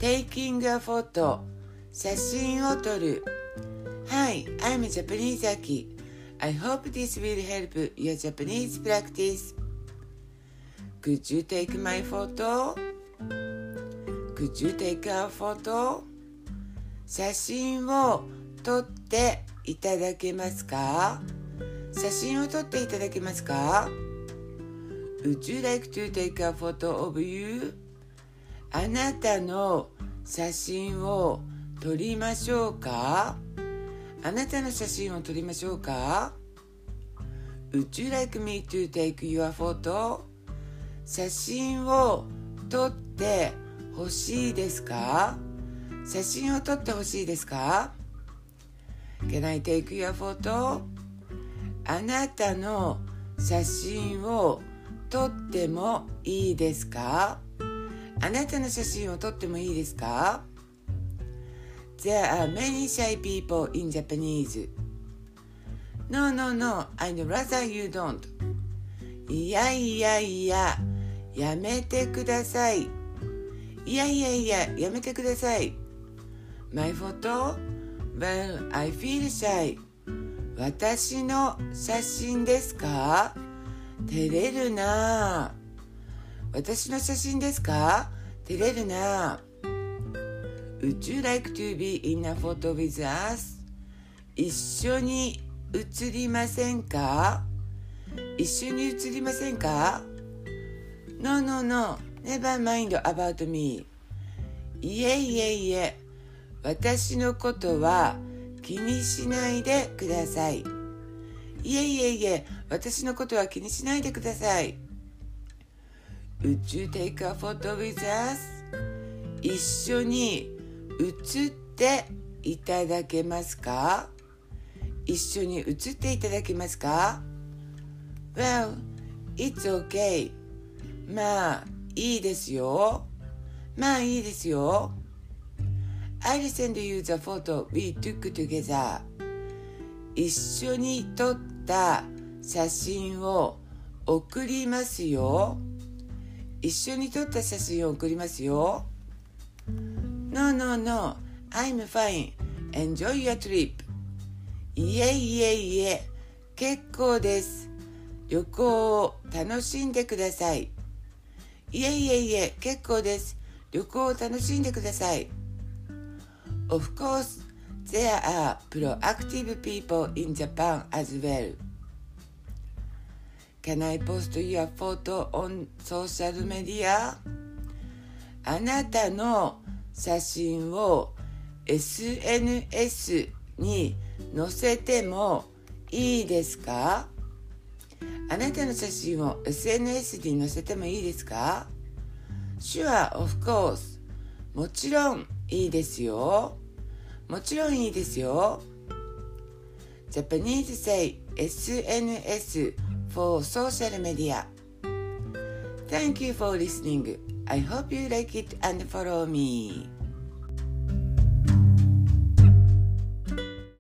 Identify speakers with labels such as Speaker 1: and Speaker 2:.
Speaker 1: your photo 写真を撮る Hi, I'm Japanese Aki I hope this will help your Japanese practice Could you take my photo? Could you take our photo? 写真を撮っていただけますか写真を撮っていただけますか Would you like to take a photo of you? あなたの写真を撮りましょうか？あなたの写真を撮りましょうか？Would you like me to take your photo? 写真を撮ってほしいですか？写真を撮ってほしいですか？Can I take your photo? あなたの写真を撮ってもいいですか？あなたの写真を撮ってもいいですか There are many shy people in Japanese. No, no, no, I'd rather you don't. いやいやいや、やめてください。いやいやいや、やめてください。My photo? Well, I feel shy. 私の写真ですか照れるなぁ私の写真ですか？照れるな Would you like to be in a photo with us? 一緒に写りませんか？一緒に写りませんか ?No, no, no, never mind about me. いえいえいえ、私のことは気にしないでください。いえいえいえ、私のことは気にしないでください。Would you take a photo with us? 一緒に写っていただけますか一緒に写っていただけますか ?Well, it's okay. まあ、いいですよ。まあ、いいですよ。I'll send you the photo we took together. 一緒に撮った写真を送りますよ。一緒に撮った写真を送りますよ。No, no, no. I'm fine. Enjoy your trip. いえいえいえ。結構です。旅行を楽しんでください。いえいえいえ、結構です。旅行を楽しんでください。Of course, there are proactive people in Japan as well. Can I post your photo on social media? あなたの写真を SNS に載せてもいいですかあなたの写真を SNS に載せてもいいですか Sure, of course. もちろんいいですよ。もちろんいいですよ。Japanese say SNS for social media. Thank you for listening. I hope you like it and follow me.